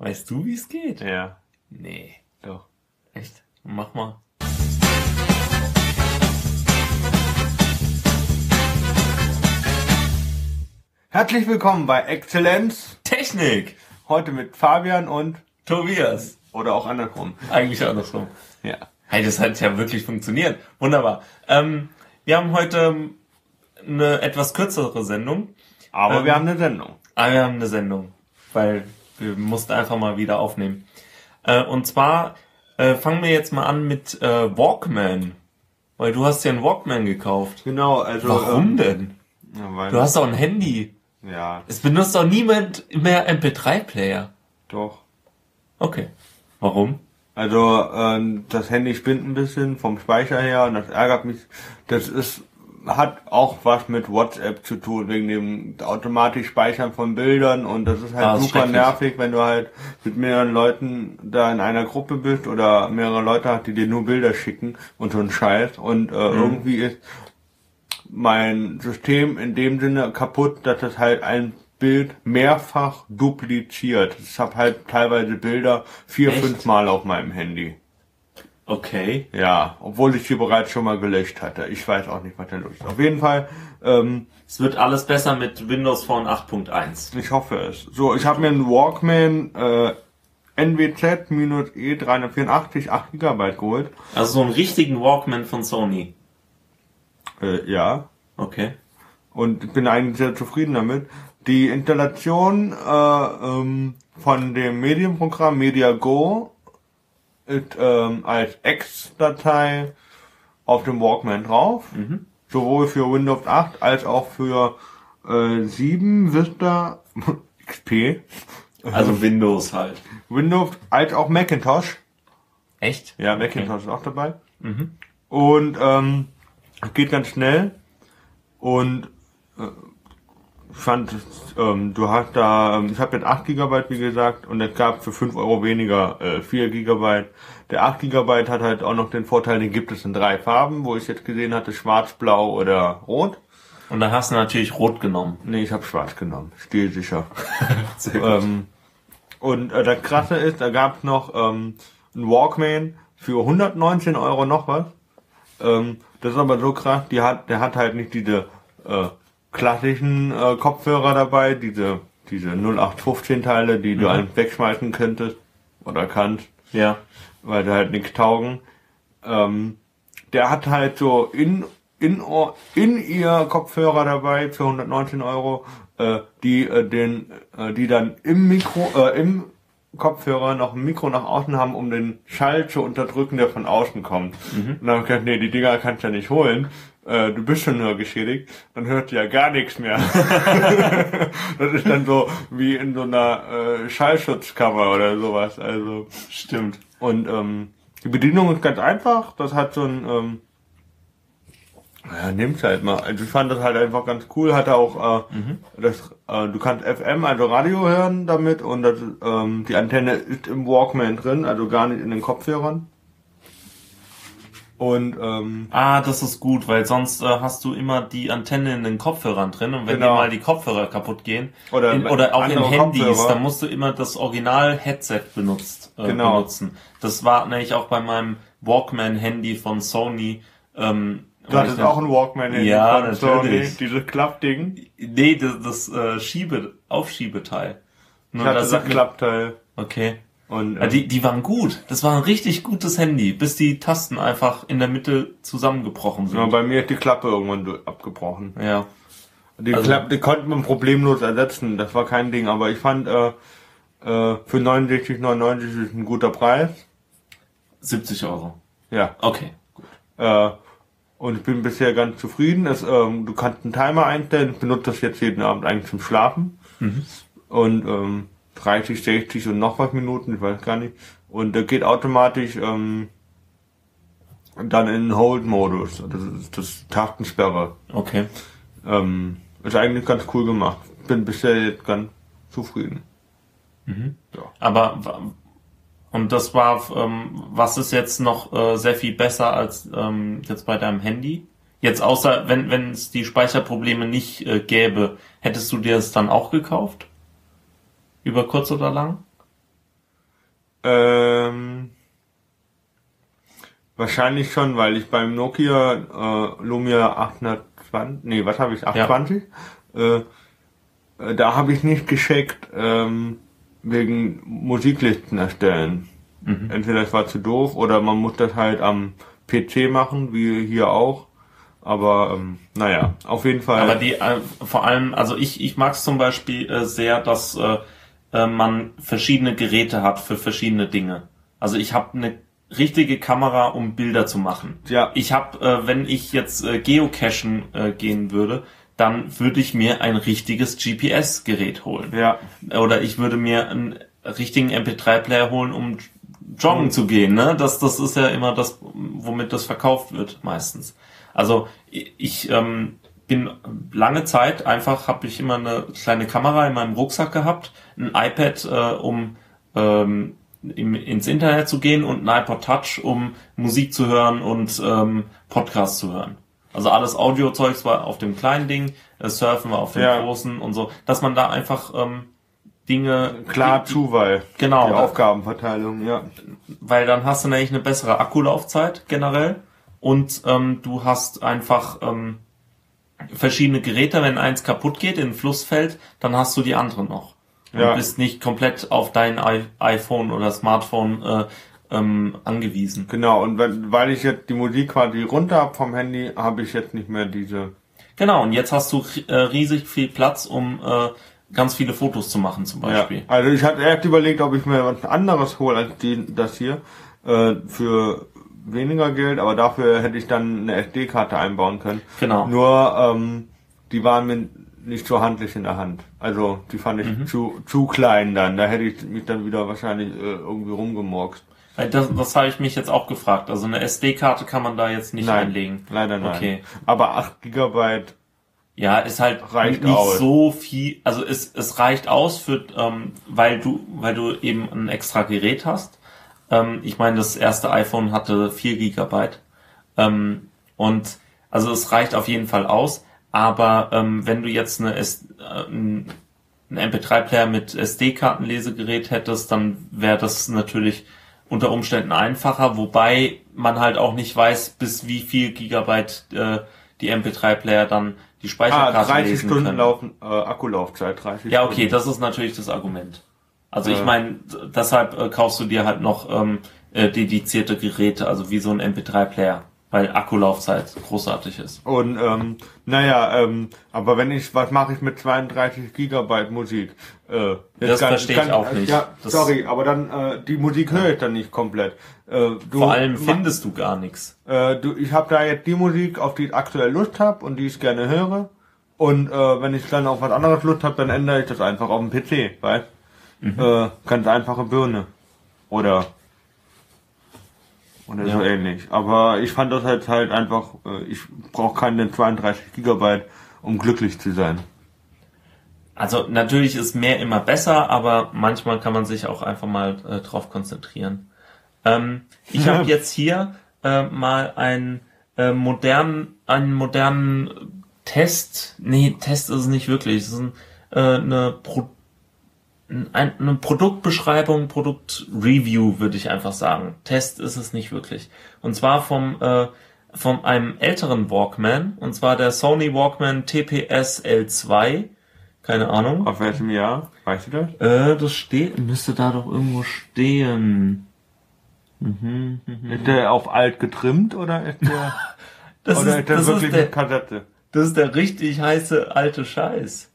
Weißt du, wie es geht? Ja, Nee. doch. Echt? Mach mal. Herzlich willkommen bei Exzellenz. Technik! Heute mit Fabian und Tobias. oder auch andersrum. Eigentlich andersrum. Ja. Hey, das hat ja wirklich funktioniert. Wunderbar. Ähm, wir haben heute eine etwas kürzere Sendung. Aber Ähm. wir haben eine Sendung. Ah, wir haben eine Sendung, weil wir mussten einfach mal wieder aufnehmen. Äh, und zwar äh, fangen wir jetzt mal an mit äh, Walkman. Weil du hast ja einen Walkman gekauft. Genau, also. Warum ähm, denn? Ja, Du hast doch ein Handy. ja, Es benutzt doch niemand mehr MP3-Player. doch. Okay. Warum? Also ähm, das Handy spinnt ein bisschen vom Speicher her und das ärgert mich. Das ist hat auch was mit WhatsApp zu tun, wegen dem automatisch Speichern von Bildern und das ist halt Ah, das super nervig, wenn du halt mit mehreren Leuten da in einer Gruppe bist oder mehrere Leute hast, die dir nur Bilder schicken und so ein Scheiß und äh, Mhm. irgendwie ist mein System in dem Sinne kaputt, dass es halt ein Bild mehrfach dupliziert. Ich habe halt teilweise Bilder vier, Echt? fünf Mal auf meinem Handy. Okay. Ja, obwohl ich sie bereits schon mal gelöscht hatte. Ich weiß auch nicht, was da los ist. Auf jeden Fall, ähm, Es wird alles besser mit Windows Phone 8.1. ich hoffe es. So, ich habe mir einen Walkman äh, NWZ-E384 8 GB geholt. Also so einen richtigen Walkman von Sony. Äh, ja. Okay. Und ich bin eigentlich sehr zufrieden damit. Die Installation äh, ähm, von dem Medienprogramm MediaGo ist ähm, als Ex-Datei auf dem Walkman drauf. Sowohl für Windows 8 als auch für äh, 7 Vista XP, Also Windows halt. Windows als auch Macintosh. Echt? Ja, Macintosh ist auch dabei. Und ähm, geht ganz schnell. Und äh, fand, ähm, du hast da, ähm, ich habe jetzt 8 GB, wie gesagt, und es gab für 5 Euro weniger äh, 4 GB. Der 8 GB hat halt auch noch den Vorteil, den gibt es in drei Farben, wo ich jetzt gesehen hatte, schwarz, blau oder rot. Und da hast du natürlich rot genommen. Nee, ich habe schwarz genommen, stilsicher. Sehr Ähm, und äh, das Krasse ist, da gab's noch ähm, einen Walkman für 119 Euro noch was. Ähm, das ist aber so krass, die hat, der hat halt nicht diese äh, klassischen äh, Kopfhörer dabei, diese diese 0815 Teile, die du einfach wegschmeißen könntest oder kannst, Ja. weil die halt nichts taugen. Ähm, der hat halt so in in, in ihr Kopfhörer dabei für 119 Euro, äh, die äh, den, äh, die dann im Mikro, äh, im Kopfhörer noch ein Mikro nach außen haben, um den Schall zu unterdrücken, der von außen kommt. Und dann habe ich gedacht, nee, die Dinger kannst du ja nicht holen. Äh, du bist schon nur geschädigt, dann hört ihr ja gar nichts mehr. das ist dann so wie in so einer äh, Schallschutzkammer oder sowas. Also Stimmt. und ähm, die Bedienung ist ganz einfach. Das hat so ein, ähm, naja, nimm's halt mal. Also ich fand das halt einfach ganz cool. Hatte auch, äh, das, äh, du kannst FM, also Radio hören damit und das, ähm, die Antenne ist im Walkman drin, also gar nicht in den Kopfhörern. Und ähm, Ah, das ist gut, weil sonst äh, hast du immer die Antenne in den Kopfhörern drin und wenn Genau. dir mal die Kopfhörer kaputt gehen Oder in, oder auch in Handys, Kopfhörer. dann musst du immer das Original-Headset benutzt äh, Genau. benutzen. Das war nämlich auch bei meinem Walkman-Handy von Sony. Ähm, du hattest auch ein Walkman in Ja, von Sony, natürlich. dieses Klappding. Nee, das, das äh, Schiebe, Aufschiebeteil. Ich hatte da das Klappteil. Okay. Und Ja, ähm, die, die waren gut. Das war ein richtig gutes Handy, bis die Tasten einfach in der Mitte zusammengebrochen ja, sind. bei mir ist die Klappe irgendwann abgebrochen. Ja. Die, Also- Klappe, die konnte man problemlos ersetzen, das war kein Ding, aber ich fand äh, äh, für 69,99 ist ein guter Preis. 70 Euro. Ja. Okay. Äh, und ich bin bisher ganz zufrieden. Es, ähm, du kannst einen Timer einstellen, ich benutze das jetzt jeden Abend eigentlich zum Schlafen. Und ähm, 30, 60 und noch was Minuten, ich weiß gar nicht. Und der geht automatisch ähm, dann in Hold-Modus. Das ist das Tastensperre. Okay. Ähm, ist eigentlich ganz cool gemacht. Bin bisher jetzt ganz zufrieden. Ja. Aber und das war, ähm, was ist jetzt noch äh, sehr viel besser als ähm, jetzt bei deinem Handy? Jetzt außer, wenn wenn es die Speicherprobleme nicht äh, gäbe, hättest du dir es dann auch gekauft? Über kurz oder lang? Ähm, wahrscheinlich schon, weil ich beim Nokia äh, Lumia 820, nee, was habe ich, 820? Äh, äh, da habe ich nicht gescheckt, ähm, wegen Musiklisten erstellen. Mhm. Entweder es war zu doof oder man muss das halt am PC machen, wie hier auch. Aber ähm, naja, auf jeden Fall. Aber die äh, vor allem, also ich, ich mag es zum Beispiel äh, sehr, dass äh, äh, man verschiedene Geräte hat für verschiedene Dinge. Also ich habe eine richtige Kamera, um Bilder zu machen. Ja. Ich habe, äh, wenn ich jetzt äh, geocachen äh, gehen würde, dann würde ich mir ein richtiges GPS-Gerät holen. ja, Oder ich würde mir einen richtigen MP3-Player holen, um joggen zu gehen. Ne? Das, das ist ja immer das, womit das verkauft wird meistens. Also ich, ich ähm, bin lange Zeit einfach, habe ich immer eine kleine Kamera in meinem Rucksack gehabt, ein iPad, äh, um ähm, im, ins Internet zu gehen und ein iPod Touch, um Musik zu hören und ähm, Podcasts zu hören. Also alles Audio-Zeugs war auf dem kleinen Ding, äh, Surfen war auf dem Ja. großen und so, dass man da einfach ähm, Dinge klar die- Zuwahl. Genau. Die Aufgabenverteilung, ja. weil dann hast du nämlich eine bessere Akkulaufzeit generell und ähm, du hast einfach ähm, verschiedene Geräte. Wenn eins kaputt geht, in den Fluss fällt, dann hast du die anderen noch. Ja. bist nicht komplett auf dein I iPhone oder Smartphone äh, ähm, angewiesen. Genau, und wenn, weil ich jetzt die Musik quasi runter habe vom Handy, habe ich jetzt nicht mehr diese. Genau, und jetzt hast du äh, riesig viel Platz, um äh, ganz viele Fotos zu machen zum Ja. Beispiel. Also ich hatte erst überlegt, ob ich mir was anderes hole als die, das hier äh, für weniger Geld, aber dafür hätte ich dann eine SD-Karte einbauen können. Genau. Nur ähm, die waren mir nicht so handlich in der Hand. Also die fand ich Mhm. zu, zu klein dann. Da hätte ich mich dann wieder wahrscheinlich äh, irgendwie rumgemorkst. Weil Das, das habe ich mich jetzt auch gefragt. Also eine SD-Karte kann man da jetzt nicht einlegen. leider nein. Okay. Aber 8 Gigabyte, Ja, ist halt Reicht nicht aus. so viel. Also es, es reicht aus für, ähm, weil du, weil du eben ein extra Gerät hast. Ähm, ich meine, das erste iPhone hatte 4 Gigabyte. Ähm, und also es reicht auf jeden Fall aus. Aber ähm, wenn du jetzt eine S äh, ein ein MP3-Player mit SD-Kartenlesegerät hättest, dann wäre das natürlich unter Umständen einfacher, wobei man halt auch nicht weiß, bis wie viel Gigabyte äh, die MP3-Player dann die ah, Speicherkarte 30 lesen Stunden können. laufen, äh, Akkulaufzeit, 30 Ja, okay, Stunden. das ist natürlich das Argument. Also ich meine, deshalb äh, kaufst du dir halt noch ähm, äh, dedizierte Geräte, also wie so ein MP3-Player, weil Akkulaufzeit großartig ist. Und ähm, naja, ähm, aber wenn ich, was mache ich mit 32 Gigabyte Musik? Äh, Das verstehe ich auch nicht. Ja, Das- sorry, aber dann äh, die Musik höre ich dann nicht komplett. Äh, du, Vor allem findest du gar nichts. äh, du, ich habe da jetzt die Musik, auf die ich aktuell Lust habe und die ich gerne höre. Und äh, wenn ich dann auf was anderes Lust habe, dann ändere ich das einfach auf dem PC, weißt? Mhm. Äh, ganz einfache Birne. Oder oder so Ja. ähnlich. Aber ich fand das halt halt einfach, äh, ich brauche keine 32 Gigabyte, um glücklich zu sein. Also natürlich ist mehr immer besser, aber manchmal kann man sich auch einfach mal äh, drauf konzentrieren. Ähm, ich Ja. habe jetzt hier äh, mal einen äh, modernen, einen modernen Test. Nee, Test ist es nicht wirklich. Es ist ein, äh, eine, Pro ein, eine Produktbeschreibung, Produktreview, würde ich einfach sagen. Test ist es nicht wirklich. Und zwar vom äh, von einem älteren Walkman, und zwar der Sony Walkman TPS L2. Keine Ahnung. Auf welchem Jahr? Weißt du das? Äh, das steht, müsste da doch irgendwo stehen. Mhm, mhm. Ist der auf alt getrimmt oder ist der, Das, oder ist, ist der wirklich ist der, eine Kassette? das ist der richtig heiße alte Scheiß.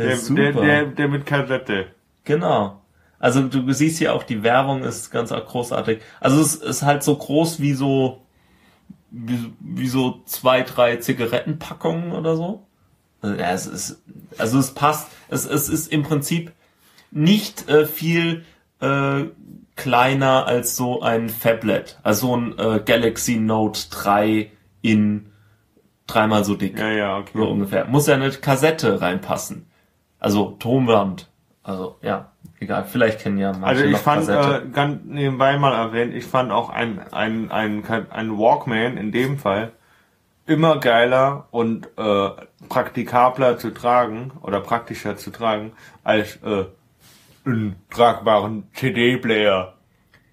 Der, Der, der, der, mit Kassette. Genau. Also du siehst hier auch, die Werbung ist ganz großartig. Also es ist halt so groß wie so wie, wie so zwei, drei Zigarettenpackungen oder so. Also, ja, es ist, also es passt. Es, es ist im Prinzip nicht äh, viel äh, kleiner als so ein Phablet. Also ein äh, Galaxy Note 3 in dreimal so dick. Ja, ja, okay. So ungefähr. Muss ja eine Kassette reinpassen. Also Tonband. Also ja, egal. Vielleicht kennen ja manche Also ich fand, Kassette. äh, ganz nebenbei mal erwähnt, ich fand auch ein, ein, ein, ein Walkman in dem Fall immer geiler und äh, praktikabler zu tragen oder praktischer zu tragen als äh, einen tragbaren CD-Player.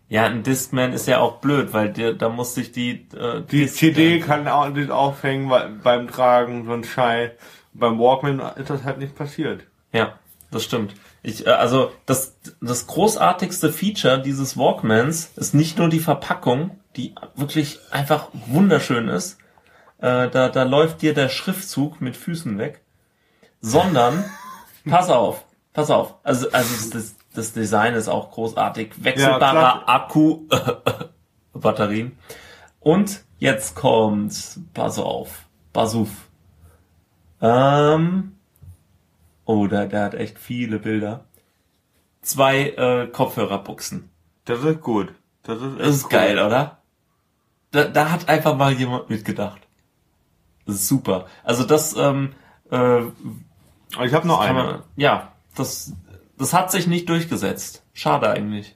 Ja, ein Discman ist ja auch blöd, weil dir, da muss sich die, äh, Die Disc- CD kann auch nicht aufhängen weil, beim Tragen, so ein Scheiß. Beim Walkman ist das halt nicht passiert. Ja, das stimmt. Ich, äh, also das, das großartigste Feature dieses Walkmans ist nicht nur die Verpackung, die wirklich einfach wunderschön ist. Äh, da, da läuft dir der Schriftzug mit Füßen weg. Sondern, pass auf, pass auf. Also, also das, das Design ist auch großartig. Wechselbarer klar. Akku, Batterien. Und jetzt kommt, pass auf, Basuf. Ähm, Oh, der, der hat echt viele Bilder. Zwei äh, Kopfhörerbuchsen. Das ist gut. Das ist, Das ist cool. geil, oder? Da, da hat einfach mal jemand mitgedacht. Super. Also das, ähm, äh, Ich habe noch kann eine. man, ja, das, das hat sich nicht durchgesetzt. Schade eigentlich.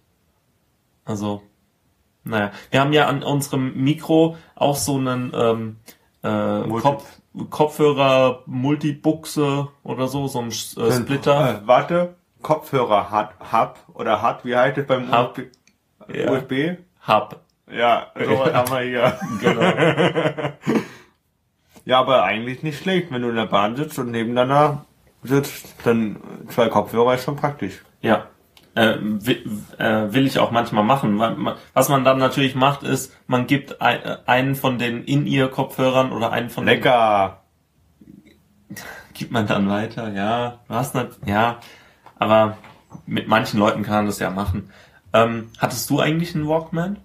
Also, naja. Wir haben ja an unserem Mikro auch so einen ähm, äh, Multi- Kopf, Kopfhörer Multibuchse oder so, so ein äh, Splitter. Äh, warte, Kopfhörer hat Hub oder hat, wie heißt es beim Hub. USB? Ja. USB? Hub. Ja, sowas haben wir hier. Genau. Ja, aber eigentlich nicht schlecht, wenn du in der Bahn sitzt und nebeneinander sitzt, dann zwei Kopfhörer ist schon praktisch. Ja. Äh, will, äh, will ich auch manchmal machen. Was man dann natürlich macht, ist, man gibt äh, einen von den In-Ear-Kopfhörern oder einen von Lecker. den gibt man dann weiter. Ja, du hast nicht, ja, aber mit manchen Leuten kann man das ja machen. Ähm, hattest du eigentlich einen Walkman?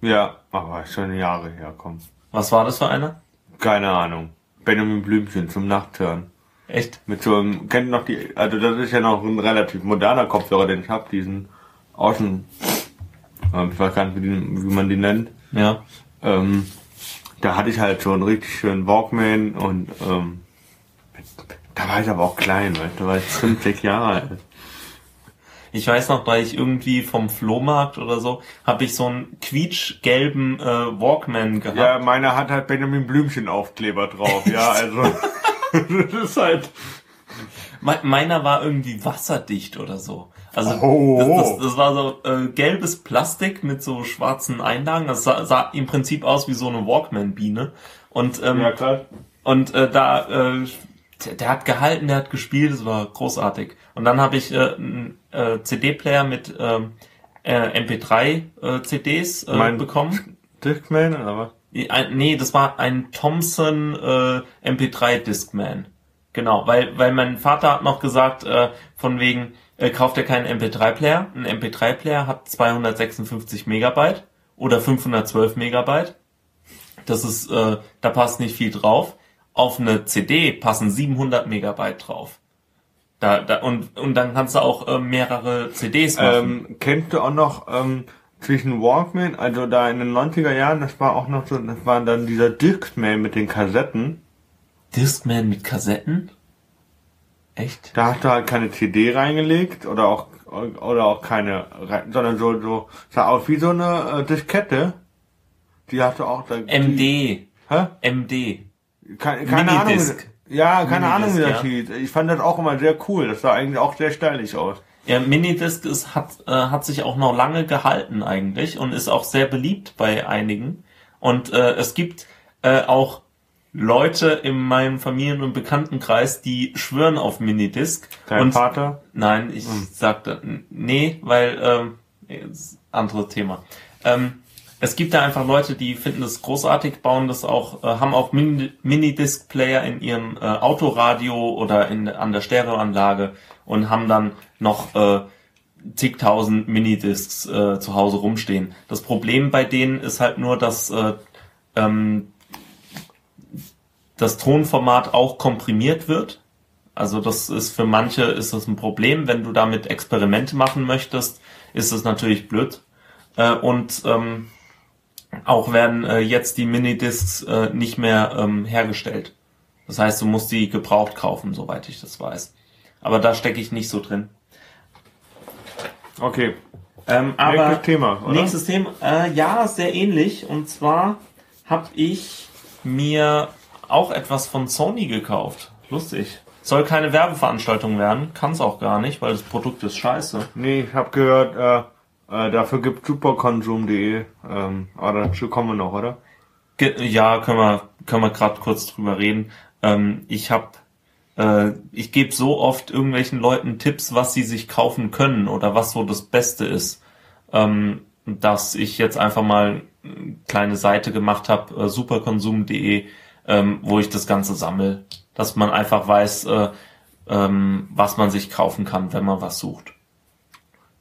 Ja, aber schon Jahre her, komm. Was war das für einer? Keine Ahnung. Benjamin Blümchen zum Nachthören. Echt? Mit so einem, kennt noch die, also das ist ja noch ein relativ moderner Kopfhörer, den ich hab, diesen Außen, ähm, ich weiß gar nicht, wie, die, wie man die nennt. Ja. Ähm, da hatte ich halt so einen richtig schönen Walkman und ähm, da war ich aber auch klein, weißt du, da war ich fünf, sechs Jahre alt. Ich weiß noch, weil ich irgendwie vom Flohmarkt oder so, habe ich so einen quietschgelben äh, Walkman gehabt. Ja, meiner hat halt Benjamin Blümchen Aufkleber drauf, ja, also das ist halt Me meiner war irgendwie wasserdicht oder so. Also Oh. das, das, das war so äh, gelbes Plastik mit so schwarzen Einlagen. Das sah, sah im Prinzip aus wie so eine Walkman-Biene. Und ähm, ja klar. und äh, da äh, der, der hat gehalten, der hat gespielt, das war großartig. Und dann habe ich äh, einen äh, CD-Player mit ähm, äh, MP3 äh, CDs äh, bekommen. Discman? Ein, nee, das war ein Thomson äh, MP3 Discman. Genau, weil weil mein Vater hat noch gesagt, äh, von wegen äh, kauft er keinen MP3-Player. Ein MP3-Player hat 256 Megabyte oder 512 Megabyte. Das ist, äh, da passt nicht viel drauf. Auf eine CD passen 700 Megabyte drauf. Da, da und und dann kannst du auch äh, mehrere CDs machen. Ähm, kennst du auch noch ähm, zwischen Walkman, also da in den 90er Jahren, das war auch noch so, das war dann dieser Discman mit den Kassetten. Discman mit Kassetten? Echt? Da hast du halt keine CD reingelegt oder auch oder auch keine, sondern so so sah aus wie so eine äh, Diskette. Die hast du auch da. MD. Hä? MD. Keine, keine Ahnung. Ja, keine Ahnung, wie das Minidisc, hieß. Ich fand das auch immer sehr cool. Das sah eigentlich auch sehr stylisch aus. Ja, Minidisc ist, hat, äh, hat sich auch noch lange gehalten eigentlich und ist auch sehr beliebt bei einigen. Und äh, es gibt äh, auch Leute in meinem Familien- und Bekanntenkreis, die schwören auf Minidisc. Dein und Vater? Nein, ich sagte nee, weil ähm, anderes Thema. Ähm, es gibt da einfach Leute, die finden das großartig, bauen das auch, äh, haben auch Mini- Minidisc-Player in ihrem äh, Autoradio oder in, an der Stereoanlage und haben dann noch äh, zigtausend Minidiscs äh, zu Hause rumstehen. Das Problem bei denen ist halt nur, dass äh, ähm, das Tonformat auch komprimiert wird. Also das ist für manche ist das ein Problem. Wenn du damit Experimente machen möchtest, ist es natürlich blöd. Äh, und ähm, auch werden äh, jetzt die Minidiscs äh, nicht mehr ähm, hergestellt. Das heißt, du musst die gebraucht kaufen, soweit ich das weiß. Aber da stecke ich nicht so drin. Okay. Ähm, aber Nächstes Thema, oder? Nächstes Thema, äh, ja, sehr ähnlich. Und zwar habe ich mir auch etwas von Sony gekauft. Lustig. Soll keine Werbeveranstaltung werden, kann es auch gar nicht, weil das Produkt ist scheiße. Nee, ich habe gehört, äh, Äh, dafür gibt superkonsum.de, ähm, aber dazu kommen wir noch, oder? Ge ja, können wir, können wir gerade kurz drüber reden. Ähm, ich habe äh, ich gebe so oft irgendwelchen Leuten Tipps, was sie sich kaufen können oder was so das Beste ist, ähm, dass ich jetzt einfach mal eine kleine Seite gemacht habe, äh, superkonsum.de, ähm, wo ich das Ganze sammle, dass man einfach weiß, äh, ähm, was man sich kaufen kann, wenn man was sucht.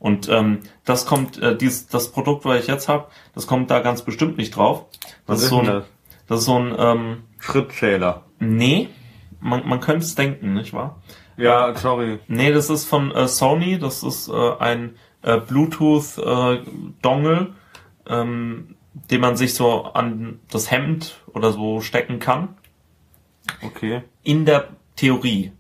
Und ähm, das kommt, äh, dies, das Produkt, was ich jetzt habe, das kommt da ganz bestimmt nicht drauf. Das Was ist so ein, das? das ist so ein, ähm, Schrittzähler. nee, man, man könnte es denken, nicht wahr? Ja, sorry. Nee, das ist von äh, Sony, das ist äh, ein äh, Bluetooth äh, Dongle, ähm, den man sich so an das Hemd oder so stecken kann. Okay. in der Theorie,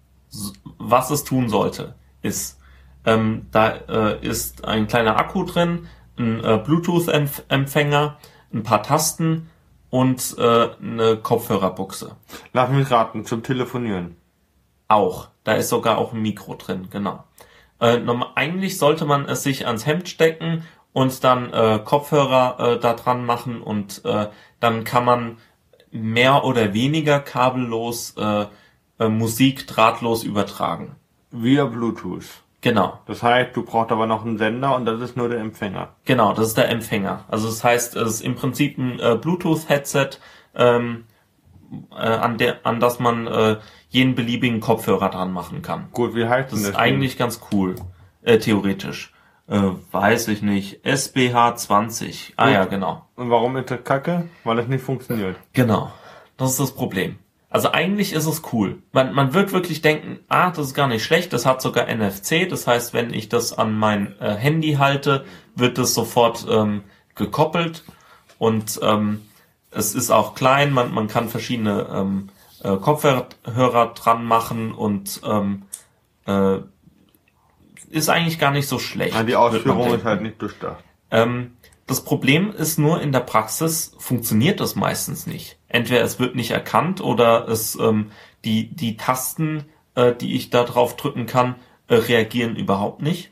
was es tun sollte, ist, ähm, da äh, ist ein kleiner Akku drin, ein äh, Bluetooth-Empfänger, ein paar Tasten und äh, eine Kopfhörerbuchse. Lass mich raten, zum Telefonieren. Auch. Da ist sogar auch ein Mikro drin, genau. Äh, eigentlich sollte man es sich ans Hemd stecken und dann äh, Kopfhörer äh, da dran machen und äh, dann kann man mehr oder weniger kabellos äh, äh, Musik drahtlos übertragen. Via Bluetooth. Genau, Das heißt, du brauchst aber noch einen Sender und das ist nur der Empfänger. genau, das ist der Empfänger. Also das heißt, es ist im Prinzip ein äh, Bluetooth-Headset, ähm, äh, an, der, an das man äh, jeden beliebigen Kopfhörer dran machen kann. Gut, wie heißt Das denn ist das? eigentlich ganz cool, äh, theoretisch. Äh, weiß ich nicht. SBH 20. Ah Gut. ja, genau. Und warum ist das kacke? Weil es nicht funktioniert. Genau. Das ist das Problem. Also eigentlich ist es cool. Man, man wird wirklich denken, ah, das ist gar nicht schlecht, das hat sogar NFC. Das heißt, wenn ich das an mein äh, Handy halte, wird das sofort ähm, gekoppelt. Und ähm, es ist auch klein, man, man kann verschiedene ähm, äh, Kopfhörer dran machen und ähm, äh, ist eigentlich gar nicht so schlecht. Ja, die Ausführung ist halt nicht durchdacht. Ähm, das Problem ist nur, in der Praxis funktioniert das meistens nicht. Entweder es wird nicht erkannt oder es ähm, die, die Tasten, äh, die ich da drauf drücken kann, äh, reagieren überhaupt nicht.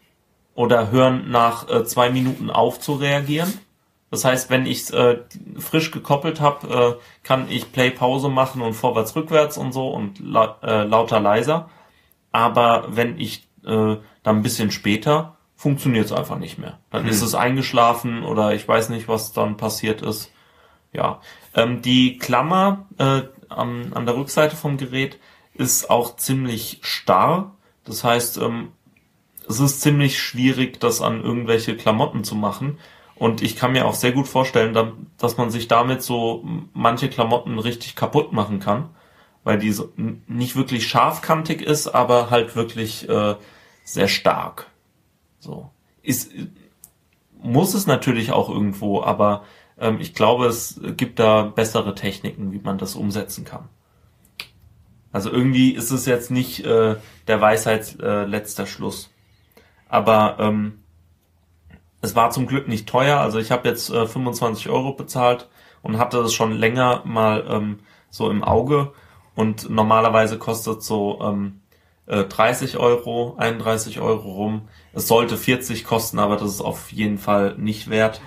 Oder hören nach äh, zwei Minuten auf zu reagieren. Das heißt, wenn ich es äh, frisch gekoppelt habe, äh, kann ich Play-Pause machen und vorwärts, rückwärts und so und la äh, lauter, leiser. Aber wenn ich äh, dann ein bisschen später, funktioniert es einfach nicht mehr. Dann ist es eingeschlafen oder ich weiß nicht, was dann passiert ist. Ja, ähm, die Klammer äh, an, an der Rückseite vom Gerät ist auch ziemlich starr. Das heißt, ähm, es ist ziemlich schwierig, das an irgendwelche Klamotten zu machen. Und ich kann mir auch sehr gut vorstellen, da- dass man sich damit so manche Klamotten richtig kaputt machen kann, weil die so nicht wirklich scharfkantig ist, aber halt wirklich äh, sehr stark. So ist muss es natürlich auch irgendwo, aber ich glaube, es gibt da bessere Techniken, wie man das umsetzen kann. Also irgendwie ist es jetzt nicht äh, der Weisheit äh, letzter Schluss. Aber ähm, es war zum Glück nicht teuer. Also ich habe jetzt äh, 25 Euro bezahlt und hatte es schon länger mal ähm, so im Auge. Und normalerweise kostet so ähm, äh, 30 Euro, 31 Euro rum. Es sollte 40 kosten, aber das ist auf jeden Fall nicht wert.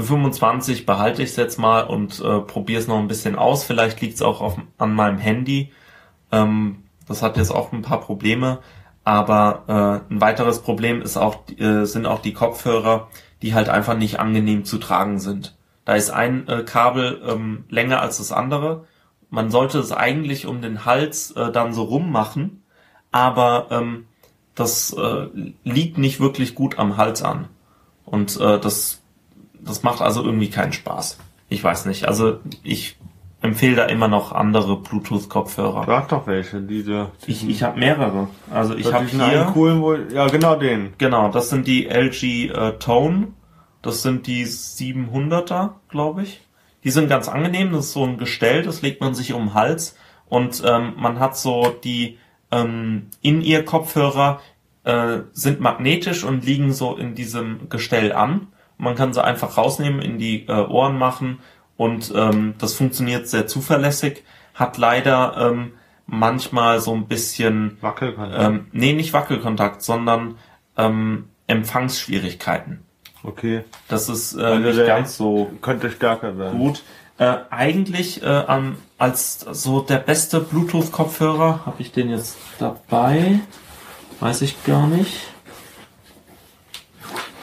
Für 25 behalte ich es jetzt mal und äh, probiere es noch ein bisschen aus. Vielleicht liegt es auch auf, an meinem Handy. Ähm, das hat jetzt auch ein paar Probleme. Aber äh, ein weiteres Problem ist auch, äh, sind auch die Kopfhörer, die halt einfach nicht angenehm zu tragen sind. Da ist ein äh, Kabel ähm, länger als das andere. Man sollte es eigentlich um den Hals äh, dann so rummachen, aber ähm, das äh, liegt nicht wirklich gut am Hals an. Und äh, das, das macht also irgendwie keinen Spaß. Ich weiß nicht. Also ich empfehle da immer noch andere Bluetooth-Kopfhörer. Du hast doch welche, diese. Ich, ich habe mehrere. Also ich habe diesen einen hier, coolen, wo, ja genau den. genau, das sind die LG äh, Tone. Das sind die 700er, glaube ich. Die sind ganz angenehm. Das ist so ein Gestell, das legt man sich um den Hals und ähm, man hat so die ähm, in ihr Kopfhörer äh, sind magnetisch und liegen so in diesem Gestell an. Man kann sie einfach rausnehmen, in die äh, Ohren machen und ähm, das funktioniert sehr zuverlässig. Hat leider ähm, manchmal so ein bisschen Wackelkontakt. ähm, nee, nicht Wackelkontakt, sondern ähm, Empfangsschwierigkeiten. Okay. Das ist äh, Also nicht ganz so Könnte stärker sein. gut. Äh, eigentlich äh, am, als so der beste Bluetooth-Kopfhörer habe ich den jetzt dabei. Weiß ich gar nicht.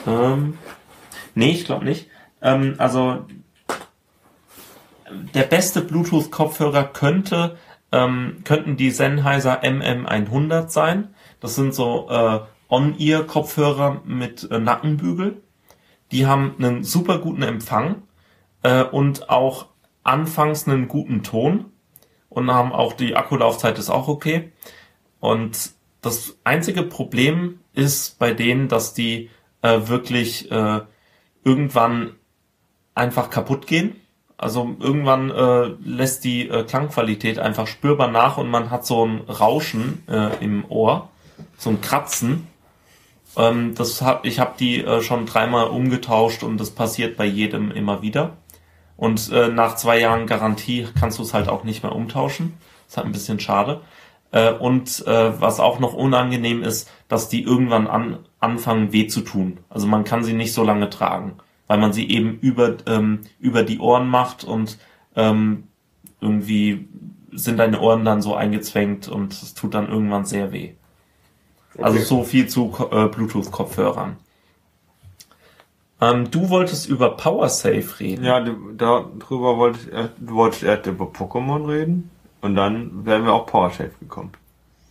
Ähm, nee, ich glaube nicht. Ähm, also der beste Bluetooth-Kopfhörer könnte ähm, könnten die Sennheiser MM100 sein. Das sind so äh, On-Ear-Kopfhörer mit äh, Nackenbügel. Die haben einen super guten Empfang äh, und auch anfangs einen guten Ton und haben auch die Akkulaufzeit ist auch okay. Und das einzige Problem ist bei denen, dass die äh, wirklich äh, irgendwann einfach kaputt gehen. Also irgendwann äh, lässt die äh, Klangqualität einfach spürbar nach und man hat so ein Rauschen äh, im Ohr, so ein Kratzen. Ähm, das hab, ich habe die äh, schon dreimal umgetauscht und das passiert bei jedem immer wieder. Und äh, nach zwei Jahren Garantie kannst du es halt auch nicht mehr umtauschen. Das ist halt ein bisschen schade. Äh, und äh, was auch noch unangenehm ist, dass die irgendwann an, anfangen weh zu tun. Also man kann sie nicht so lange tragen, weil man sie eben über, ähm, über die Ohren macht und ähm, irgendwie sind deine Ohren dann so eingezwängt und es tut dann irgendwann sehr weh. Also Okay. so viel zu äh, Bluetooth-Kopfhörern. Ähm, du wolltest über PowerSafe reden. Ja, darüber wollte ich erst, du wolltest erst über Pokémon reden und dann wären wir auch PowerShape gekommen.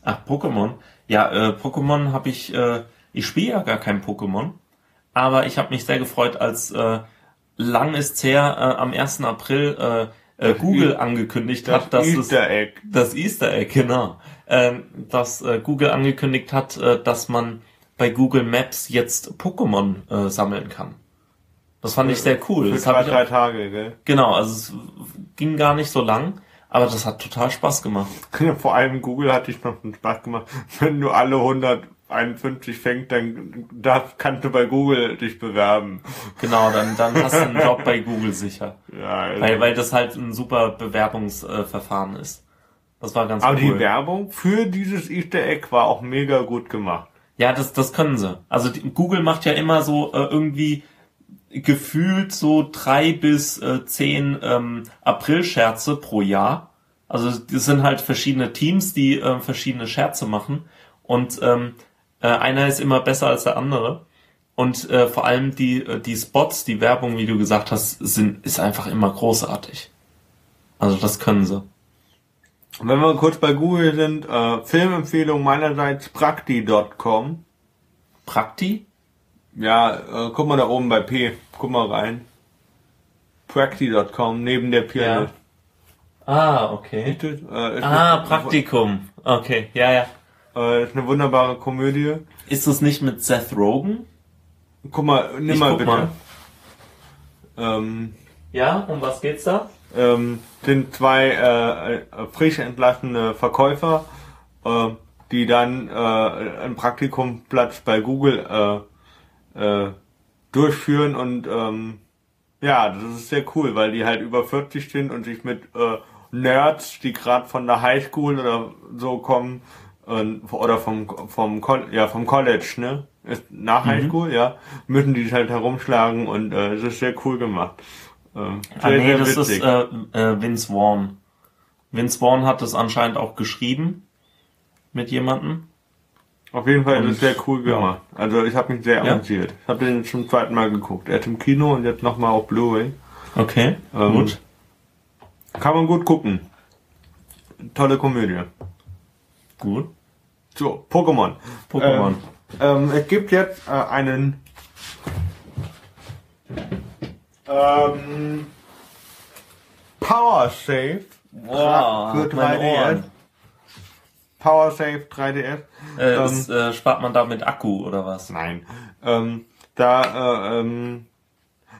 Ach, Pokémon. Ja, äh, Pokémon habe ich, äh, ich spiele ja gar kein Pokémon, aber ich habe mich sehr gefreut, als äh, lang ist's her, äh, am 1. April äh, äh, Google E- angekündigt Das hat, dass es Easter Egg. das Easter Egg, genau, ähm, dass äh, Google angekündigt hat, äh, dass man bei Google Maps jetzt Pokémon äh, sammeln kann. Das fand ich sehr cool. Für Das zwei, drei auch, Tage, gell? genau, also es ging gar nicht so lang, aber das hat total Spaß gemacht. Vor allem Google hat dich noch einen Spaß gemacht. Wenn du alle 151 fängst, dann darf, kannst du bei Google dich bewerben. Genau, dann, dann hast du einen Job bei Google sicher. Ja, also Weil, weil das halt ein super Bewerbungsverfahren ist. Das war ganz aber cool. die Werbung für dieses Easter Egg war auch mega gut gemacht. Ja, das, das können sie. Also die, Google macht ja immer so äh, irgendwie gefühlt so drei bis äh, zehn ähm, April-Scherze pro Jahr. Also das sind halt verschiedene Teams, die äh, verschiedene Scherze machen. Und ähm, äh, einer ist immer besser als der andere. Und äh, vor allem die, äh, die Spots, die Werbung, wie du gesagt hast, sind, ist einfach immer großartig. Also das können sie. Und wenn wir kurz bei Google sind, äh, Filmempfehlung meinerseits prakti.com. Prakti? Ja, äh, guck mal da oben bei P, guck mal rein. Prakti.com, neben der Pianist. Ah, okay. Äh, Ah, Praktikum. Okay, ja, ja. Äh, ist eine wunderbare Komödie. Ist das nicht mit Seth Rogen? Guck mal, nimm Ich mal bitte. mal. Ähm, Ja, um was geht's da? ähm, sind zwei äh, äh, frisch entlassene Verkäufer, äh, die dann äh, einen Praktikumplatz bei Google äh, äh, durchführen und ähm, ja, das ist sehr cool, weil die halt über 40 sind und sich mit äh, Nerds, die gerade von der Highschool oder so kommen, äh, oder vom vom ja vom College, ne? Ist nach Highschool, ja, müssen die sich halt herumschlagen und äh, es ist sehr cool gemacht. Äh, sehr, Ah, nee, sehr das witzig. ist äh, äh, Vince Vaughn. Vince Vaughn hat das anscheinend auch geschrieben mit jemandem. Auf jeden Fall ist und- es sehr cool ja. gemacht. Also ich habe mich sehr Ja? amüsiert. Ich habe den zum zweiten Mal geguckt. Erst im Kino und jetzt nochmal auf Blu-ray. Okay, Ähm, gut. Kann man gut gucken. Tolle Komödie. Gut. So, Pokémon. Pokémon. Ähm, es gibt jetzt äh, einen ähm, Power Save Wow, für meine 3DS. Ohren. Power Save 3DS. Äh, Ähm, das, äh, spart man da mit Akku oder was? Nein. Ähm, da äh, ähm,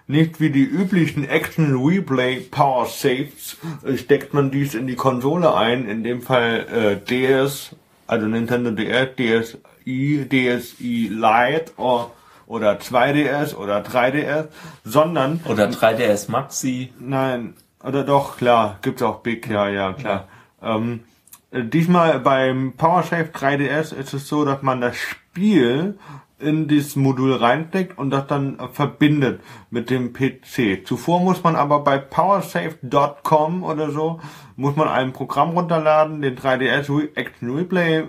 nicht wie die üblichen Action Replay Power Saves äh, steckt man dies in die Konsole ein, in dem Fall äh, DS, also Nintendo DS, DSi, DSi Lite oder, oder 2DS oder 3DS, sondern Oder 3DS Maxi. Nein, oder doch, klar, gibt's auch Big, ja, ja, klar. Ähm, äh, diesmal beim PowerShave 3DS ist es so, dass man das Spiel in dieses Modul reinsteckt und das dann äh, verbindet mit dem PC. Zuvor muss man aber bei powersafe.com oder so, muss man ein Programm runterladen, den 3DS Action Replay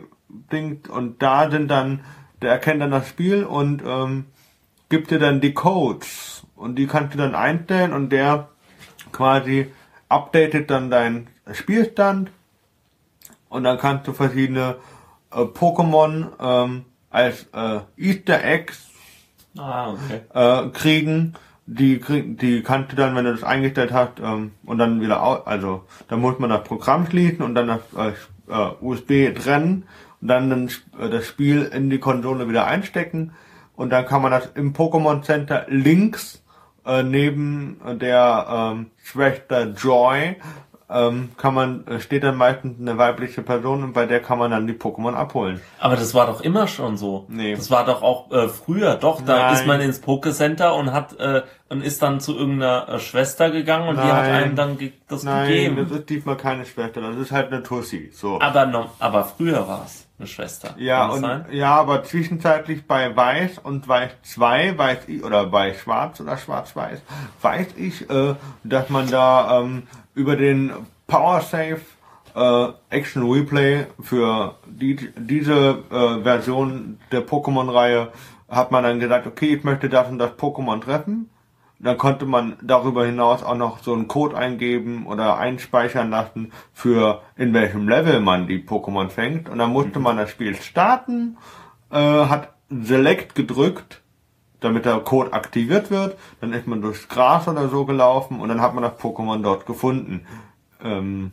Ding und da sind dann, der erkennt dann das Spiel und ähm, gibt dir dann die Codes und die kannst du dann einstellen und der quasi updatet dann deinen Spielstand und dann kannst du verschiedene äh, Pokémon ähm, als äh, Easter Eggs Ah, okay. äh, kriegen. Die, krieg- die kannst du dann, wenn du das eingestellt hast, ähm, und dann wieder, au also, dann muss man das Programm schließen und dann das äh, äh, USB trennen und dann den, äh, das Spiel in die Konsole wieder einstecken und dann kann man das im Pokémon Center links äh, neben der ähm, Schwester Joy ähm, kann man, äh, steht dann meistens eine weibliche Person und bei der kann man dann die Pokémon abholen. Aber das war doch immer schon so. Nee. Das war doch auch äh, früher. Doch, da Nein. ist man ins Pokécenter und hat äh, und ist dann zu irgendeiner äh, Schwester gegangen und die hat Nein. einem dann ge das Nein, gegeben. das ist diesmal keine Schwester, das ist halt eine Tussi. So. aber no, aber früher war es eine Schwester. Ja, und, sein? ja, aber zwischenzeitlich bei Weiß und Weiß 2 weiß ich, oder bei Schwarz oder Schwarz-Weiß, weiß ich, äh, dass man da ähm, über den PowerSafe äh, Action Replay für die, diese äh, Version der Pokémon-Reihe hat man dann gesagt, okay, ich möchte das und das Pokémon treffen. Dann konnte man darüber hinaus auch noch so einen Code eingeben oder einspeichern lassen für in welchem Level man die Pokémon fängt. Und dann musste man das Spiel starten, äh, hat Select gedrückt, damit der Code aktiviert wird. Dann ist man durchs Gras oder so gelaufen und dann hat man das Pokémon dort gefunden. Ähm,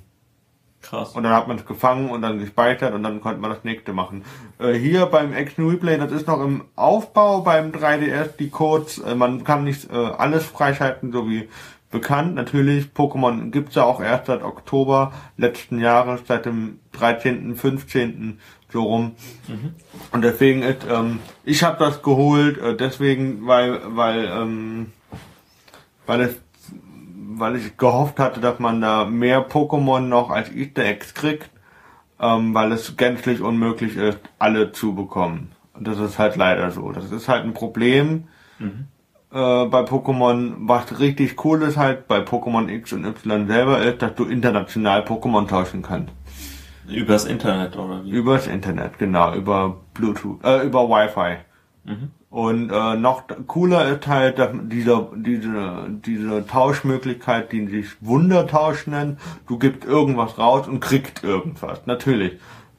Krass. und dann hat man es gefangen und dann gespeichert und dann konnte man das nächste machen. Äh, hier beim Action Replay, das ist noch im Aufbau beim 3DS, die Codes, äh, man kann nicht äh, alles freischalten, so wie bekannt. Natürlich, Pokémon gibt's ja auch erst seit Oktober letzten Jahres, seit dem 13., 15. so rum. Und deswegen ist, ähm, ich habe das geholt, äh, deswegen, weil, weil, ähm, weil es weil ich gehofft hatte, dass man da mehr Pokémon noch als Easter Eggs kriegt, ähm, weil es gänzlich unmöglich ist, alle zu bekommen. Und das ist halt leider so. Das ist halt ein Problem äh, bei Pokémon. Was richtig cool ist halt bei Pokémon X und Y selber ist, dass du international Pokémon tauschen kannst. Übers Internet oder wie? Übers Internet, genau, über Bluetooth, äh, über Wi-Fi. Und äh, noch cooler ist halt dass diese, diese, diese Tauschmöglichkeit, die sich Wundertausch nennt. Du gibst irgendwas raus und kriegst irgendwas. Natürlich.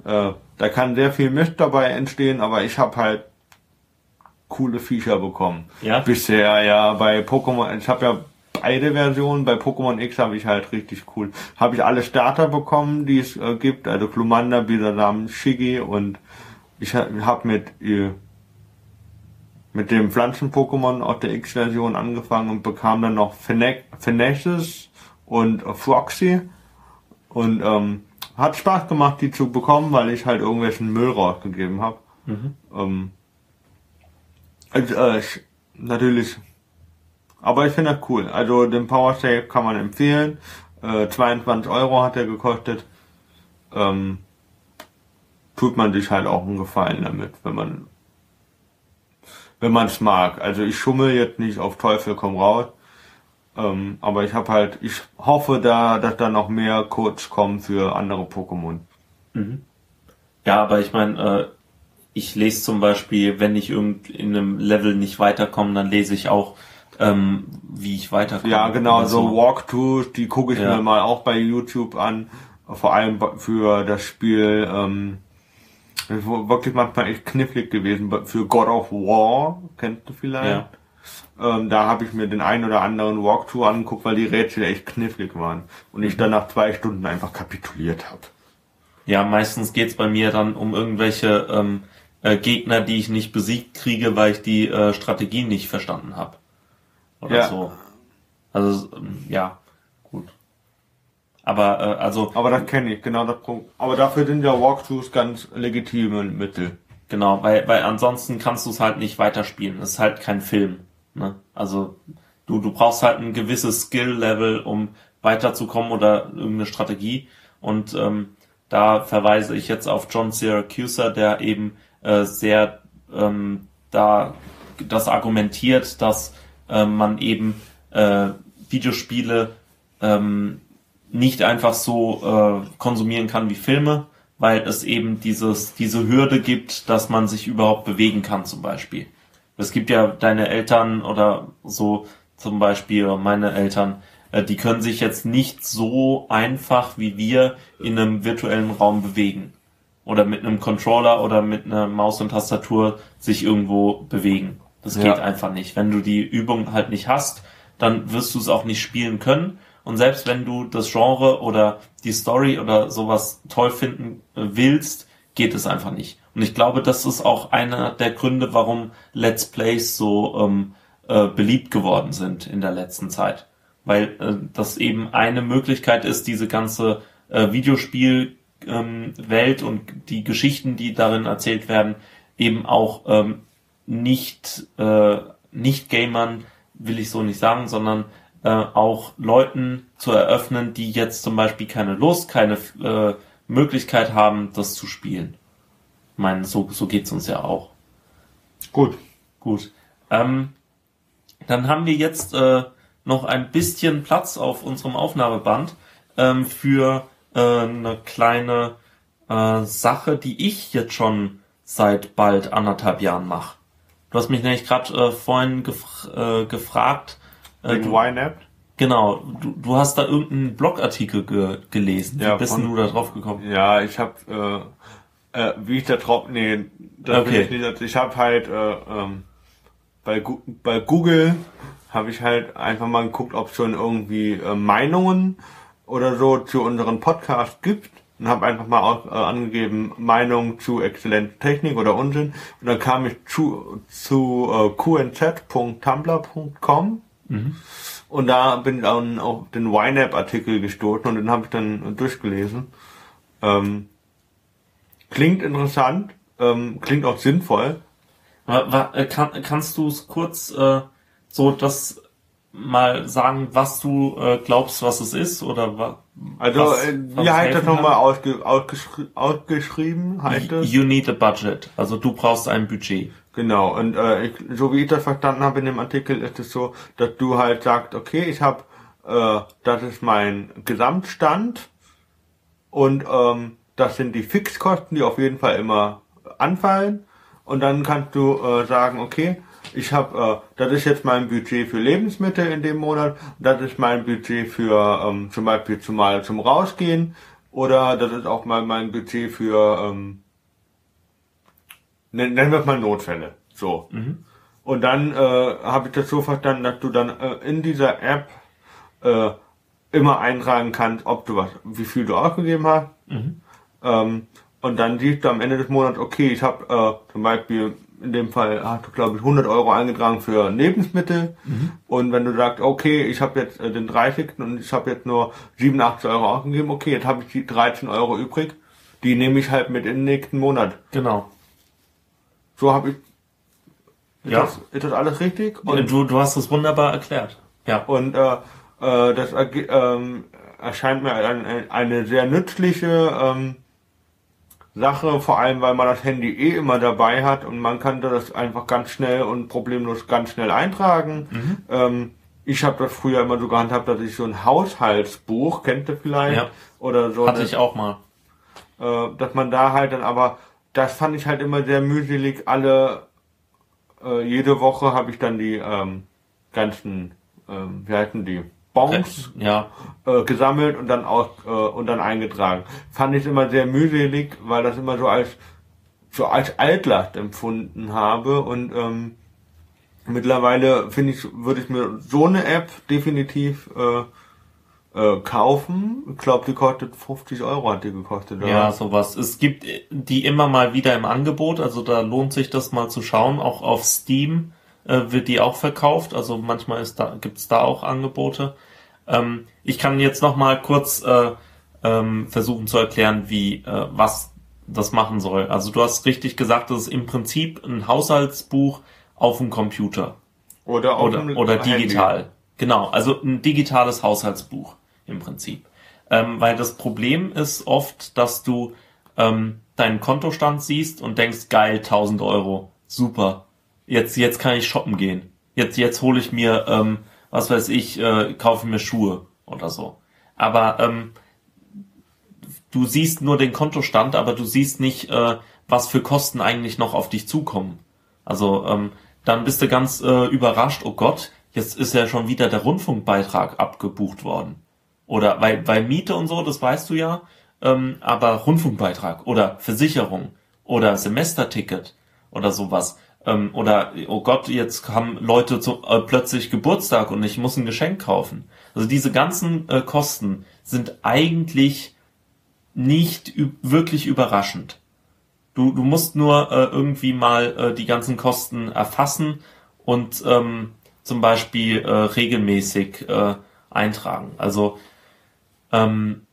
Äh, da kann sehr viel Mist dabei entstehen, aber ich habe halt coole Viecher bekommen. Ja? Bisher, ja, bei Pokémon, ich habe ja beide Versionen, bei Pokémon X habe ich halt richtig cool. Habe ich alle Starter bekommen, die es äh, gibt, also Glumanda, Bisasam, Shiggy und ich habe hab mit äh, mit dem Pflanzen-Pokémon aus der X-Version angefangen und bekam dann noch Finesses und äh, Froxy und ähm, hat Spaß gemacht, die zu bekommen, weil ich halt irgendwelchen Müll rausgegeben habe. Ähm, also, äh, ich, natürlich. Aber ich finde das cool. Also den Power Save kann man empfehlen. Äh, 22 Euro hat er gekostet. Ähm, tut man sich halt auch einen Gefallen damit, wenn man wenn man es mag. Also ich schummel jetzt nicht auf Teufel komm raus. Ähm, aber ich habe halt, ich hoffe da, dass da noch mehr Codes kommen für andere Pokémon. Ja, aber ich meine, äh, ich lese zum Beispiel, wenn ich irgend in einem Level nicht weiterkomme, dann lese ich auch, ähm, wie ich weiterkomme. Ja, genau, Oder so Walkthroughs, die gucke ich Ja. mir mal auch bei YouTube an. Vor allem für das Spiel, ähm, das ist wirklich manchmal echt knifflig gewesen. Für God of War, kennst du vielleicht? Ja. Ähm, da habe ich mir den einen oder anderen Walkthrough angeguckt, weil die Rätsel echt knifflig waren. Und Mhm. ich dann nach zwei Stunden einfach kapituliert habe. Ja, meistens geht's bei mir dann um irgendwelche ähm, äh, Gegner, die ich nicht besiegt kriege, weil ich die äh, Strategie nicht verstanden habe. Oder Ja. so. Also, ähm, ja, gut. Aber, äh, also, Aber das kenne ich, genau das Punkt. Aber dafür sind ja Walkthroughs ganz legitime Mittel. genau, weil, weil ansonsten kannst du es halt nicht weiterspielen. Es ist halt kein Film. Ne? Also, du, du brauchst halt ein gewisses Skill-Level, um weiterzukommen oder irgendeine Strategie. Und ähm, da verweise ich jetzt auf John Syracuse, der eben äh, sehr ähm, da das argumentiert, dass äh, man eben äh, Videospiele ähm, nicht einfach so äh, konsumieren kann wie Filme, weil es eben dieses, diese Hürde gibt, dass man sich überhaupt bewegen kann zum Beispiel. Es gibt ja deine Eltern oder so zum Beispiel meine Eltern, äh, die können sich jetzt nicht so einfach wie wir in einem virtuellen Raum bewegen. Oder mit einem Controller oder mit einer Maus und Tastatur sich irgendwo bewegen. Das geht Ja. einfach nicht. Wenn du die Übung halt nicht hast, dann wirst du es auch nicht spielen können. Und selbst wenn du das Genre oder die Story oder sowas toll finden äh, willst, geht es einfach nicht. Und ich glaube, das ist auch einer der Gründe, warum Let's Plays so ähm, äh, beliebt geworden sind in der letzten Zeit. Weil äh, das eben eine Möglichkeit ist, diese ganze äh, Videospielwelt ähm, Welt und die Geschichten, die darin erzählt werden, eben auch ähm, nicht, äh, nicht Gamern, will ich so nicht sagen, sondern äh, auch Leuten zu eröffnen, die jetzt zum Beispiel keine Lust, keine äh, Möglichkeit haben, das zu spielen. Ich meine, so, so geht's uns ja auch. Gut. Gut. Ähm, dann haben wir jetzt äh, noch ein bisschen Platz auf unserem Aufnahmeband ähm, für äh, eine kleine äh, Sache, die ich jetzt schon seit bald anderthalb Jahren mache. Du hast mich nämlich gerade äh, vorhin gef äh, gefragt. Äh, Wegen YNAB? genau, du, du hast da irgendeinen Blogartikel ge gelesen. Ja, Wie bist von- du da drauf gekommen? Ja, ich hab, äh, äh, wie ich da drauf, nee, das Okay. ich nicht, ich hab halt, äh, ähm, bei, bei Google habe ich halt einfach mal geguckt, ob schon irgendwie äh, Meinungen oder so zu unserem Podcast gibt und habe einfach mal aus, äh, angegeben Meinung zu exzellenter Technik oder Unsinn und dann kam ich zu, zu äh, qnz.tumblr.com und da bin ich dann auf den YNAB-Artikel gestoßen und den habe ich dann durchgelesen. Ähm, klingt interessant, ähm, klingt auch sinnvoll. Äh, Kann, kannst du es kurz äh, so das mal sagen, was du äh, glaubst, was es ist oder wa Also, was, was wie heißt das nochmal ausge, ausgeschri ausgeschrieben? Heißt das? You need a budget. Also du brauchst ein Budget. Genau, und äh, ich, so wie ich das verstanden habe in dem Artikel, ist es so, dass du halt sagst, okay, ich habe, äh, das ist mein Gesamtstand und ähm, das sind die Fixkosten, die auf jeden Fall immer anfallen. Und dann kannst du äh, sagen, okay, ich habe, äh, das ist jetzt mein Budget für Lebensmittel in dem Monat, das ist mein Budget für ähm, zum Beispiel zumal zum Rausgehen oder das ist auch mal mein Budget für ähm, nennen wir es mal Notfälle. So. Und dann äh, habe ich das so verstanden, dass du dann äh, in dieser App äh, immer eintragen kannst, ob du was, wie viel du ausgegeben hast. Ähm, und dann siehst du am Ende des Monats, okay, ich habe äh, zum Beispiel in dem Fall hast du glaube ich 100 Euro eingetragen für Lebensmittel und wenn du sagst, okay, ich habe jetzt äh, den 30. und ich habe jetzt nur 87 Euro ausgegeben, okay, jetzt habe ich die 13 Euro übrig, die nehme ich halt mit in den nächsten Monat. Genau. So habe ich. Ist, Ja. das, ist das alles richtig? Und du, du hast es wunderbar erklärt. Ja. und äh, äh, das ähm, erscheint mir ein, ein, eine sehr nützliche ähm, Sache, vor allem weil man das Handy eh immer dabei hat und man kann das einfach ganz schnell und problemlos ganz schnell eintragen. Mhm. Ähm, ich habe das früher immer so gehandhabt, dass ich so ein Haushaltsbuch, kennt ihr vielleicht? Ja. Oder so Hatte eine- ich auch mal. äh, dass man da halt dann aber, das fand ich halt immer sehr mühselig. Alle, äh, jede Woche habe ich dann die ähm, ganzen, ähm, wie heißen die, Bons Ja. äh, gesammelt und dann aus, äh, und dann eingetragen. Fand ich immer sehr mühselig, weil das immer so als so als Altlast empfunden habe und ähm, mittlerweile finde ich, würde ich mir so eine App definitiv äh, äh, kaufen. Ich glaube, die kostet 50 Euro hat die gekostet. oder? Ja, sowas. Es gibt die immer mal wieder im Angebot, also da lohnt sich das mal zu schauen. Auch auf Steam äh, wird die auch verkauft, also manchmal ist da, gibt's da auch Angebote. Ähm, ich kann jetzt noch mal kurz äh, ähm, versuchen zu erklären, wie äh, was das machen soll. Also du hast richtig gesagt, das ist im Prinzip ein Haushaltsbuch auf dem Computer Oder, auf oder, dem oder Handy. digital. Genau, also ein digitales Haushaltsbuch im Prinzip. Ähm, weil das Problem ist oft, dass du ähm, deinen Kontostand siehst und denkst, geil, 1000 Euro, super. Jetzt, jetzt kann ich shoppen gehen. Jetzt, jetzt hole ich mir, ähm, was weiß ich, äh, kaufe mir Schuhe oder so. Aber ähm, du siehst nur den Kontostand, aber du siehst nicht, äh, was für Kosten eigentlich noch auf dich zukommen. Also ähm, dann bist du ganz äh, überrascht, oh Gott, jetzt ist ja schon wieder der Rundfunkbeitrag abgebucht worden. Oder weil, weil Miete und so, das weißt du ja, ähm, aber Rundfunkbeitrag oder Versicherung oder Semesterticket oder sowas. Ähm, oder, oh Gott, jetzt haben Leute zu, äh, plötzlich Geburtstag und ich muss ein Geschenk kaufen. Also diese ganzen äh, Kosten sind eigentlich nicht wirklich überraschend. Du, du musst nur äh, irgendwie mal äh, die ganzen Kosten erfassen und ähm, zum Beispiel äh, regelmäßig äh, eintragen. Also ähm,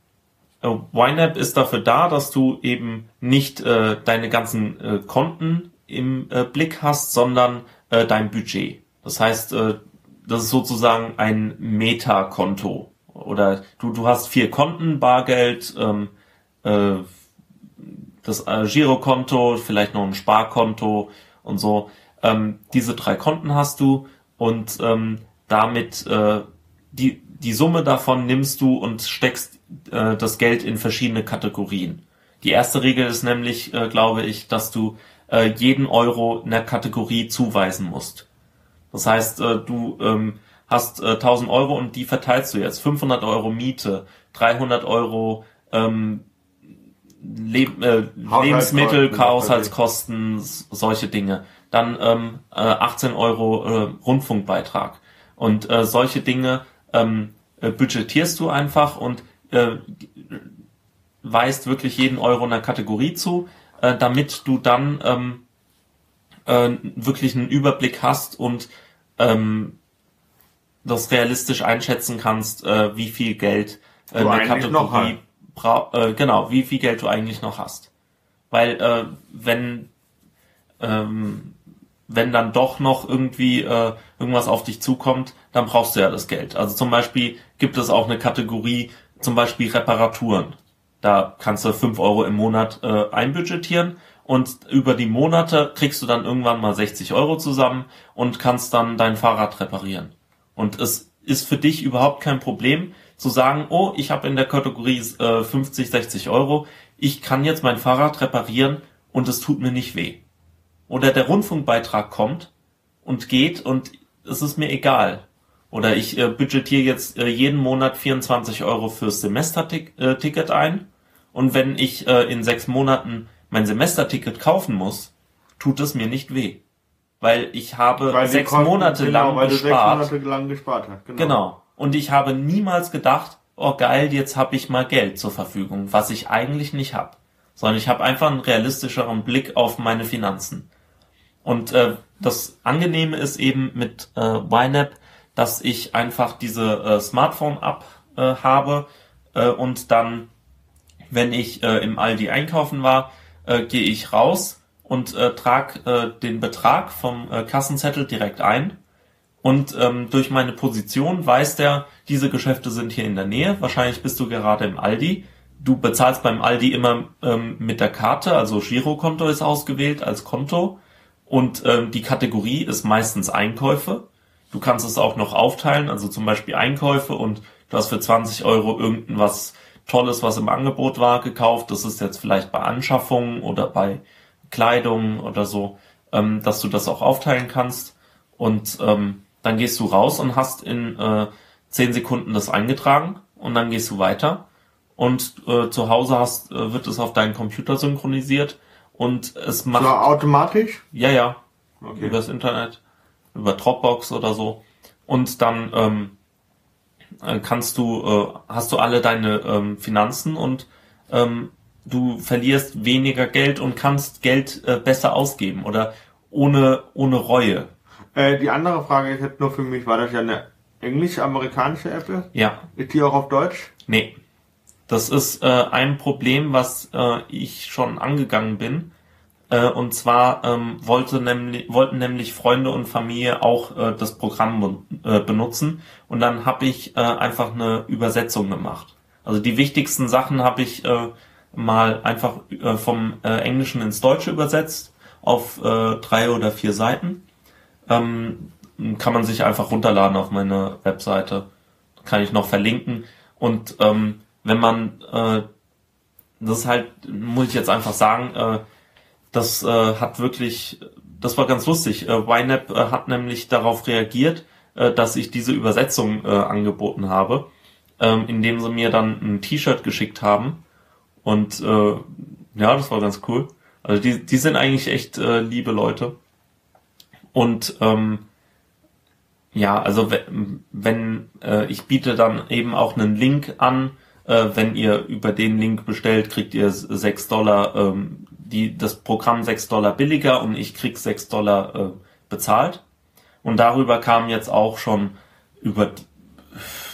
äh, YNAB ist dafür da, dass du eben nicht äh, deine ganzen äh, Konten im äh, Blick hast, sondern äh, dein Budget. Das heißt, äh, das ist sozusagen ein Meta-Konto. Oder du, du hast vier Konten, Bargeld, ähm, äh, das äh, Girokonto, vielleicht noch ein Sparkonto und so. Ähm, diese drei Konten hast du und ähm, damit äh, die, die Summe davon nimmst du und steckst äh, das Geld in verschiedene Kategorien. Die erste Regel ist nämlich, äh, glaube ich, dass du äh, jeden Euro einer Kategorie zuweisen musst. Das heißt, äh, du ähm, hast äh, 1000 Euro und die verteilst du jetzt. 500 Euro Miete, 300 Euro ähm, Leb äh, Lebensmittel, Haushaltskosten, solche Dinge. Dann ähm, äh, 18 Euro äh, Rundfunkbeitrag. Und äh, solche Dinge ähm, äh, budgetierst du einfach und äh, weist wirklich jeden Euro einer Kategorie zu, äh, damit du dann ähm, äh, wirklich einen Überblick hast und ähm, das realistisch einschätzen kannst, äh, wie viel Geld äh, eine Kategorie bra äh, genau, wie viel Geld du eigentlich noch hast. Weil äh, wenn ähm, wenn dann doch noch irgendwie äh, irgendwas auf dich zukommt, dann brauchst du ja das Geld. Also zum Beispiel gibt es auch eine Kategorie, zum Beispiel Reparaturen. Da kannst du fünf Euro im Monat äh, einbudgetieren und über die Monate kriegst du dann irgendwann mal 60 Euro zusammen und kannst dann dein Fahrrad reparieren. Und es ist für dich überhaupt kein Problem, zu sagen, oh, ich habe in der Kategorie äh, 50, 60 Euro, ich kann jetzt mein Fahrrad reparieren und es tut mir nicht weh. Oder der Rundfunkbeitrag kommt und geht und es ist mir egal. Oder ich äh, budgetiere jetzt äh, jeden Monat 24 Euro fürs Semesterticket äh, ein und wenn ich äh, in sechs Monaten mein Semesterticket kaufen muss, tut es mir nicht weh. Weil ich habe weil sechs Monate genau, lang weil gespart. Sechs Monate lang gespart hast. Genau. genau. Und ich habe niemals gedacht, oh geil, jetzt habe ich mal Geld zur Verfügung, was ich eigentlich nicht habe. Sondern ich habe einfach einen realistischeren Blick auf meine Finanzen. Und äh, das Angenehme ist eben mit äh, YNAB, dass ich einfach diese äh, Smartphone-App äh, habe äh, und dann, wenn ich äh, im Aldi einkaufen war, äh, gehe ich raus und äh, trage äh, den Betrag vom äh, Kassenzettel direkt ein und ähm, durch meine Position weiß der, diese Geschäfte sind hier in der Nähe. Wahrscheinlich bist du gerade im Aldi. Du bezahlst beim Aldi immer ähm, mit der Karte, also Girokonto ist ausgewählt als Konto. Und ähm, die Kategorie ist meistens Einkäufe. Du kannst es auch noch aufteilen, also zum Beispiel Einkäufe und du hast für 20 Euro irgendwas Tolles, was im Angebot war, gekauft. Das ist jetzt vielleicht bei Anschaffungen oder bei Kleidung oder so, ähm, dass du das auch aufteilen kannst. Und ähm, dann gehst du raus und hast in äh, 10 Sekunden das eingetragen und dann gehst du weiter und äh, zu Hause hast, äh, wird es auf deinen Computer synchronisiert und es macht... So automatisch? Ja, ja. Okay. Über das Internet, über Dropbox oder so. Und dann ähm, äh, kannst du, äh, hast du alle deine ähm, Finanzen und ähm, du verlierst weniger Geld und kannst Geld äh, besser ausgeben oder ohne, ohne Reue. Äh, die andere Frage ist jetzt nur für mich, war das ja eine englisch-amerikanische App? Ja. Ist die auch auf Deutsch? Nee. Das ist äh, ein Problem, was äh, ich schon angegangen bin. Äh, und zwar ähm, wollte nämlich, wollten nämlich Freunde und Familie auch äh, das Programm äh, benutzen. Und dann habe ich äh, einfach eine Übersetzung gemacht. Also die wichtigsten Sachen habe ich äh, mal einfach äh, vom äh, Englischen ins Deutsche übersetzt auf äh, drei oder vier Seiten Ähm, kann man sich einfach runterladen auf meine Webseite. Kann ich noch verlinken. Und ähm, wenn man, äh, das ist halt, muss ich jetzt einfach sagen, äh, das äh, hat wirklich, das war ganz lustig. Äh, YNAB äh, hat nämlich darauf reagiert, äh, dass ich diese Übersetzung äh, angeboten habe, ähm, indem sie mir dann ein T-Shirt geschickt haben. Und äh, ja, das war ganz cool. Also die, die sind eigentlich echt äh, liebe Leute. Und ähm, ja, also wenn, wenn äh, ich biete dann eben auch einen Link an, äh, wenn ihr über den Link bestellt, kriegt ihr sechs Dollar, ähm, die, das Programm sechs Dollar billiger und ich krieg sechs Dollar äh, bezahlt. Und darüber kam jetzt auch schon über,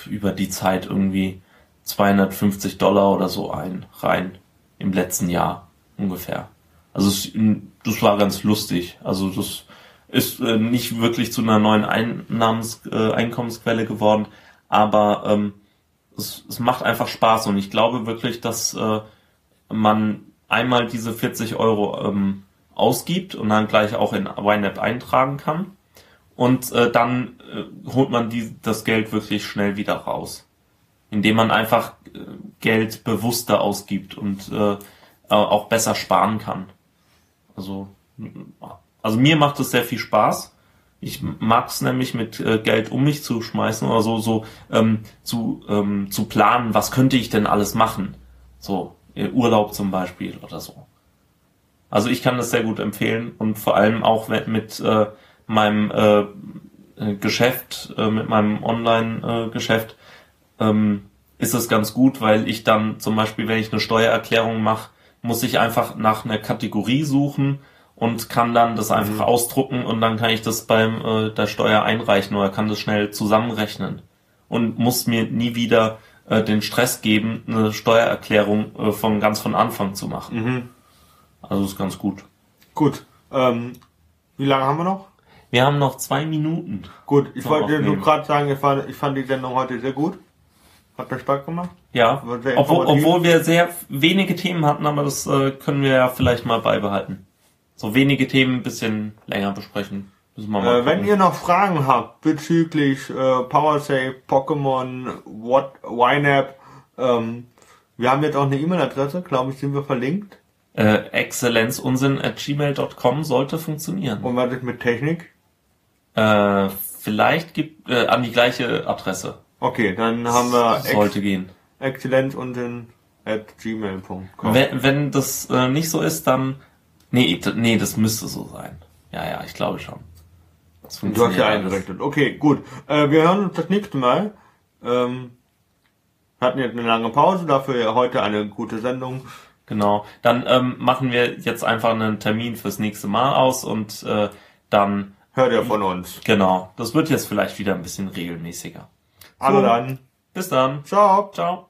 über die Zeit irgendwie 250 Dollar oder so ein, rein. Im letzten Jahr ungefähr. Also es, das war ganz lustig. Also das ist äh, nicht wirklich zu einer neuen Einnahmens, äh, Einkommensquelle geworden, aber ähm, es, es macht einfach Spaß und ich glaube wirklich, dass äh, man einmal diese 40 Euro ähm, ausgibt und dann gleich auch in YNAB eintragen kann und äh, dann äh, holt man die, das Geld wirklich schnell wieder raus, indem man einfach äh, Geld bewusster ausgibt und äh, auch besser sparen kann. Also also mir macht es sehr viel Spaß. Ich mag es nämlich mit äh, Geld um mich zu schmeißen oder so, so ähm, zu, ähm, zu planen, was könnte ich denn alles machen. So, äh, Urlaub zum Beispiel oder so. Also ich kann das sehr gut empfehlen und vor allem auch mit äh, meinem äh, äh, Geschäft, äh, mit meinem Online-Geschäft, ähm, ist es ganz gut, weil ich dann zum Beispiel, wenn ich eine Steuererklärung mache, muss ich einfach nach einer Kategorie suchen und kann dann das einfach mhm. ausdrucken und dann kann ich das beim äh, der Steuer einreichen oder kann das schnell zusammenrechnen und muss mir nie wieder äh, den Stress geben, eine Steuererklärung äh, von ganz von Anfang zu machen. Mhm. Also ist ganz gut. Gut. Ähm, wie lange haben wir noch? Wir haben noch zwei Minuten. Gut, ich wollte nur gerade sagen, ich fand, ich fand die Sendung heute sehr gut. Hat mir Spaß gemacht. Ja, obwohl, obwohl wir sehr wenige Themen hatten, aber das äh, können wir ja vielleicht mal beibehalten so wenige Themen ein bisschen länger besprechen. Äh, wenn ihr noch Fragen habt bezüglich äh, PowerSafe, Pokémon, What, YNAB, ähm, wir haben jetzt auch eine E-Mail-Adresse, glaube ich, sind wir verlinkt. Äh, exzellenzunsinn at gmail.com sollte funktionieren. Und was ist mit Technik? Äh, vielleicht gibt äh, an die gleiche Adresse. Okay, dann haben wir sollte gehen. Exzellenzunsinn at gmail.com. Wenn, wenn das äh, nicht so ist, dann Nee, nee, das müsste so sein. Ja, ja, ich glaube schon. Du hast ja eingerichtet. Okay, gut. Äh, wir hören uns das nächste Mal. Ähm, hatten jetzt eine lange Pause, dafür heute eine gute Sendung. Genau. Dann ähm, machen wir jetzt einfach einen Termin fürs nächste Mal aus und äh, dann hört ihr von uns. Genau. Das wird jetzt vielleicht wieder ein bisschen regelmäßiger. Also so, dann. Bis dann. Ciao. Ciao.